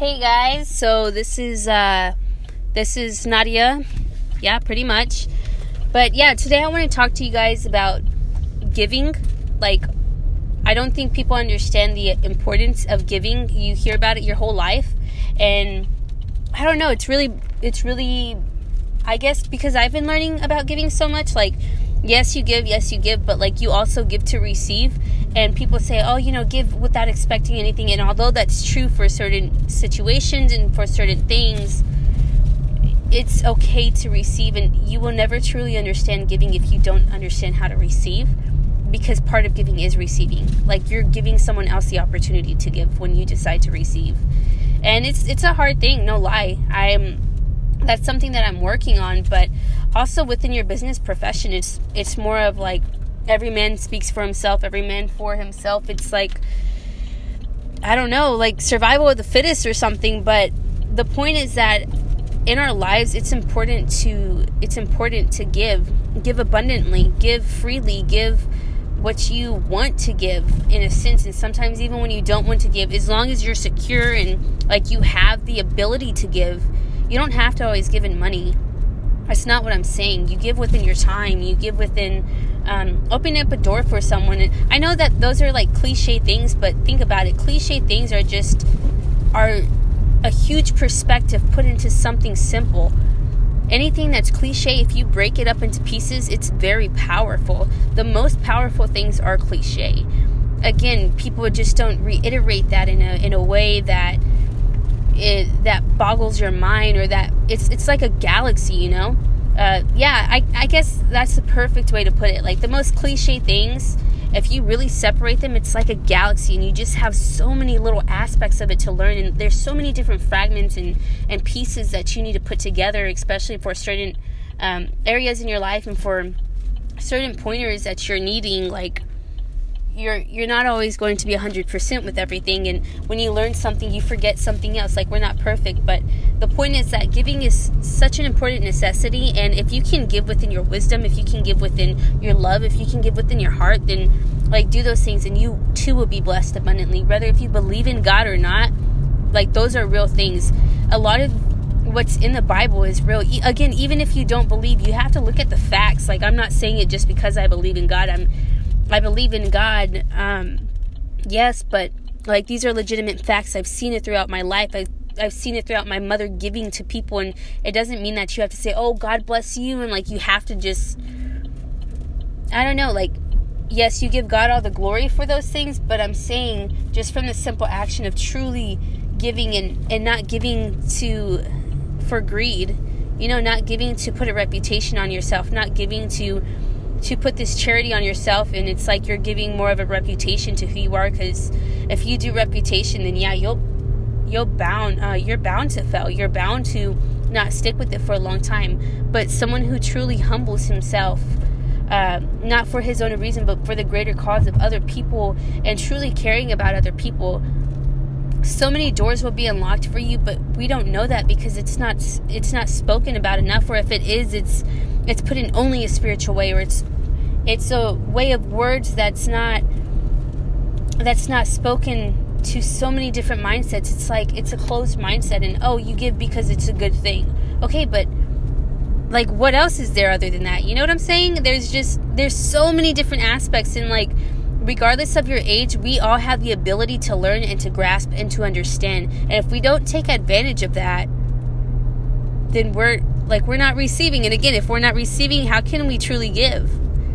Hey guys, so this is uh this is Nadia. Yeah, pretty much. But yeah, today I want to talk to you guys about giving. Like I don't think people understand the importance of giving. You hear about it your whole life and I don't know, it's really it's really I guess because I've been learning about giving so much like yes you give yes you give but like you also give to receive. And people say oh you know give without expecting anything. And although that's true for certain situations and for certain things it's okay to receive. And you will never truly understand giving if you don't understand how to receive because part of giving is receiving. Like you're giving someone else the opportunity to give when you decide to receive. And it's it's a hard thing no lie. I'm that's something that i'm working on but also within your business profession it's it's more of like every man speaks for himself every man for himself. It's like i don't know like survival of the fittest or something but the point is that in our lives it's important to it's important to give give abundantly give freely give what you want to give in a sense. And sometimes even when you don't want to give as long as you're secure and like you have the ability to give you don't have to always give in money that's not what I'm saying. You give within your time. You give within um, opening up a door for someone. And I know that those are like cliche things, but think about it. Cliche things are just are a huge perspective put into something simple. Anything that's cliche, if you break it up into pieces, it's very powerful. The most powerful things are cliche. Again, people just don't reiterate that in a in a way that it that boggles your mind or that it's it's like a galaxy, you know. Uh, yeah, I, I guess that's the perfect way to put it. Like the most cliche things, if you really separate them, it's like a galaxy, and you just have so many little aspects of it to learn. And there's so many different fragments and, and pieces that you need to put together, especially for certain um, areas in your life and for certain pointers that you're needing. Like you're you're not always going to be 100% with everything and when you learn something you forget something else like we're not perfect but the point is that giving is such an important necessity and if you can give within your wisdom if you can give within your love if you can give within your heart then like do those things and you too will be blessed abundantly whether if you believe in God or not like those are real things a lot of what's in the Bible is real. Again, even if you don't believe, you have to look at the facts. Like I'm not saying it just because I believe in God. I'm I believe in God. Um, yes, but like these are legitimate facts. I've seen it throughout my life. I I've seen it throughout my mother giving to people and it doesn't mean that you have to say, "Oh, God bless you," and like you have to just I don't know, like yes, you give God all the glory for those things, but I'm saying just from the simple action of truly giving and and not giving to for greed, you know, not giving to put a reputation on yourself, not giving to to put this charity on yourself and it's like you're giving more of a reputation to who you are because if you do reputation then yeah you'll you'll bound uh, you're bound to fail. You're bound to not stick with it for a long time. But someone who truly humbles himself uh, not for his own reason but for the greater cause of other people and truly caring about other people so many doors will be unlocked for you but we don't know that because it's not it's not spoken about enough or if it is it's it's put in only a spiritual way or it's it's a way of words that's not that's not spoken to so many different mindsets. It's like it's a closed mindset and oh you give because it's a good thing. Okay but like what else is there other than that? You know what i'm saying? There's just there's so many different aspects and like regardless of your age we all have the ability to learn and to grasp and to understand. And if we don't take advantage of that then we're like we're not receiving. And again if we're not receiving how can we truly give?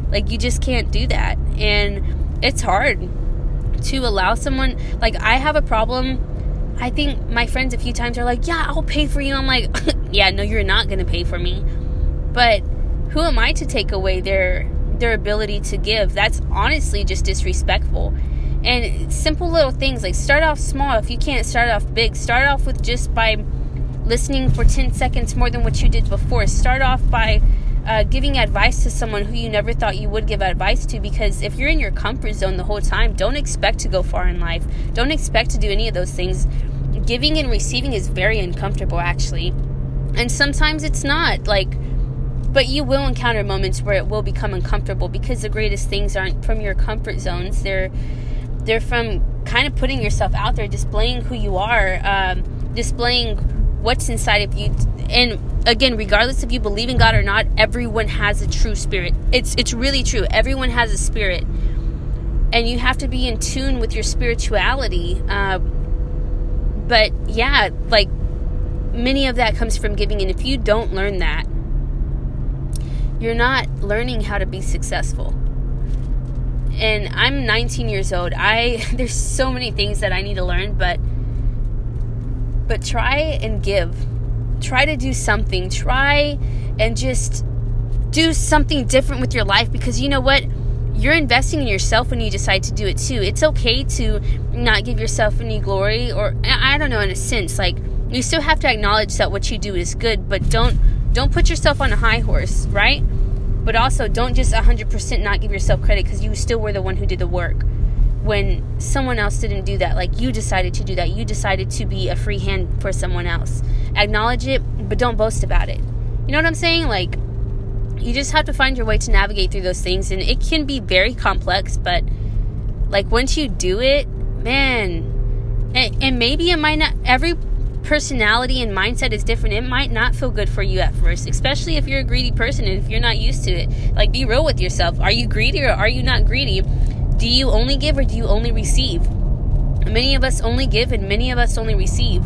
Like you just can't do that. And it's hard to allow someone like i have a problem. I think my friends a few times are like yeah i'll pay for you. I'm like yeah no you're not gonna pay for me. But who am i to take away their their ability to give? That's honestly just disrespectful. And simple little things like start off small. If you can't start off big start off with just by listening for 10 seconds more than what you did before. Start off by uh, giving advice to someone who you never thought you would give advice to because if you're in your comfort zone the whole time, don't expect to go far in life. Don't expect to do any of those things. Giving and receiving is very uncomfortable, actually. And sometimes it's not. Like, but you will encounter moments where it will become uncomfortable because the greatest things aren't from your comfort zones. They're they're from kind of putting yourself out there, displaying who you are, um, displaying what's inside of you. And again, regardless if you believe in God or not, everyone has a true spirit. It's it's really true. Everyone has a spirit, and you have to be in tune with your spirituality. Uh, but yeah, like many of that comes from giving, and if you don't learn that, you're not learning how to be successful. And I'm 19 years old. I there's so many things that I need to learn, but but try and give. Try to do something. Try and just do something different with your life because you know what? You're investing in yourself when you decide to do it too. It's okay to not give yourself any glory or I don't know in a sense like you still have to acknowledge that what you do is good, but don't don't put yourself on a high horse, right? But also don't just 100% not give yourself credit cuz you still were the one who did the work when someone else didn't do that. Like you decided to do that. You decided to be a free hand for someone else. Acknowledge it, but don't boast about it. You know what I'm saying? Like you just have to find your way to navigate through those things and it can be very complex, but like once you do it, man, and, and maybe it might not every personality and mindset is different. It might not feel good for you at first, especially if you're a greedy person and if you're not used to it. Like, be real with yourself. Are you greedy or are you not greedy? Do you only give or do you only receive? Many of us only give and many of us only receive.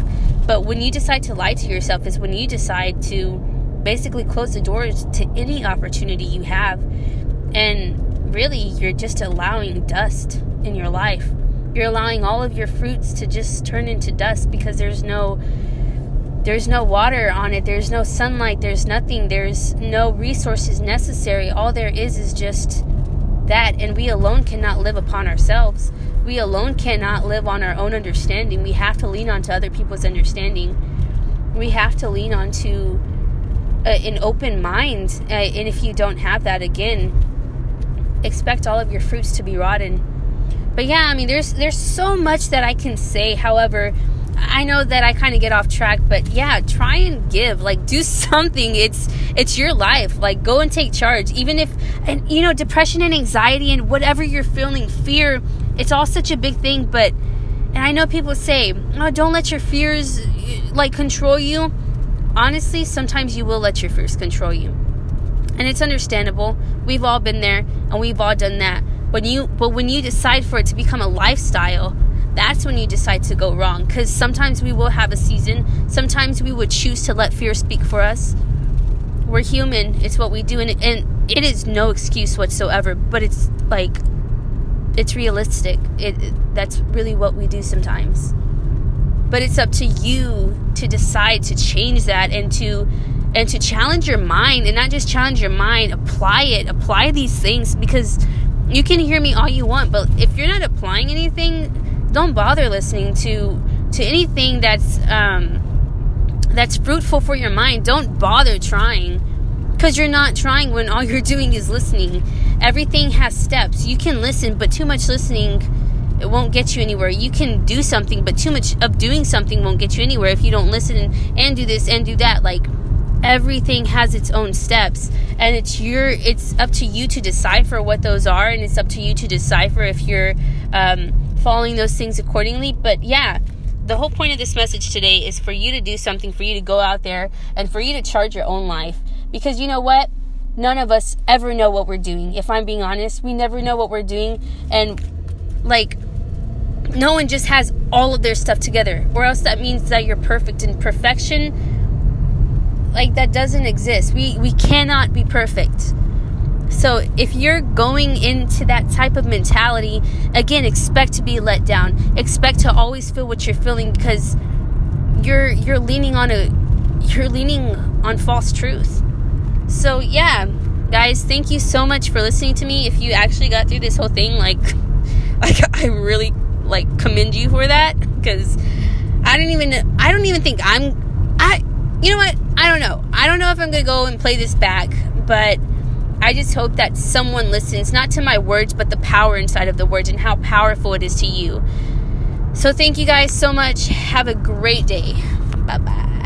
But when you decide to lie to yourself, is when you decide to basically close the doors to any opportunity you have. And really, you're just allowing dust in your life. You're allowing all of your fruits to just turn into dust because there's no there's no water on it there's no sunlight there's nothing there's no resources necessary all there is is just that, and we alone cannot live upon ourselves. We alone cannot live on our own understanding. We have to lean on to other people's understanding. We have to lean on to uh, an open mind. Uh, and if you don't have that, again, expect all of your fruits to be rotten. But yeah, I mean, there's there's so much that I can say. However, I know that I kind of get off track, but yeah, try and give. Like do something. It's it's your life. Like go and take charge. Even if and you know, depression and anxiety and whatever you're feeling, fear, it's all such a big thing, but and I know people say, "Oh, don't let your fears like control you." Honestly, sometimes you will let your fears control you. And it's understandable. We've all been there and we've all done that. When you but when you decide for it to become a lifestyle, that's when you decide to go wrong. Because sometimes we will have a season, sometimes we would choose to let fear speak for us. We're human, it's what we do, and and it is no excuse whatsoever, but it's like, it's realistic. It, it That's really what we do sometimes. But it's up to you to decide to change that and to and to challenge your mind and not just challenge your mind apply it apply these things because you can hear me all you want but if you're not applying anything don't bother listening to to anything that's um, that's fruitful for your mind. Don't bother trying because you're not trying when all you're doing is listening. Everything has steps. You can listen, but too much listening it won't get you anywhere. You can do something, but too much of doing something won't get you anywhere if you don't listen and do this and do that. Like everything has its own steps and it's your it's up to you to decipher what those are and it's up to you to decipher if you're um, following those things accordingly. But yeah, the whole point of this message today is for you to do something, for you to go out there and for you to charge your own life. Because you know what? None of us ever know what we're doing. If I'm being honest, we never know what we're doing. And like, no one just has all of their stuff together, or else that means that you're perfect. And perfection, like, that doesn't exist. We, we cannot be perfect. So if you're going into that type of mentality, again, expect to be let down. Expect to always feel what you're feeling because you're you're leaning on a you're leaning on false truth. So yeah, guys, thank you so much for listening to me. If you actually got through this whole thing, like like I really like commend you for that because I don't even I don't even think I'm I you know what? I don't know. if I'm going to go and play this back, but I just hope that someone listens, not to my words, but the power inside of the words and how powerful it is to you. So, thank you guys so much. Have a great day. Bye bye.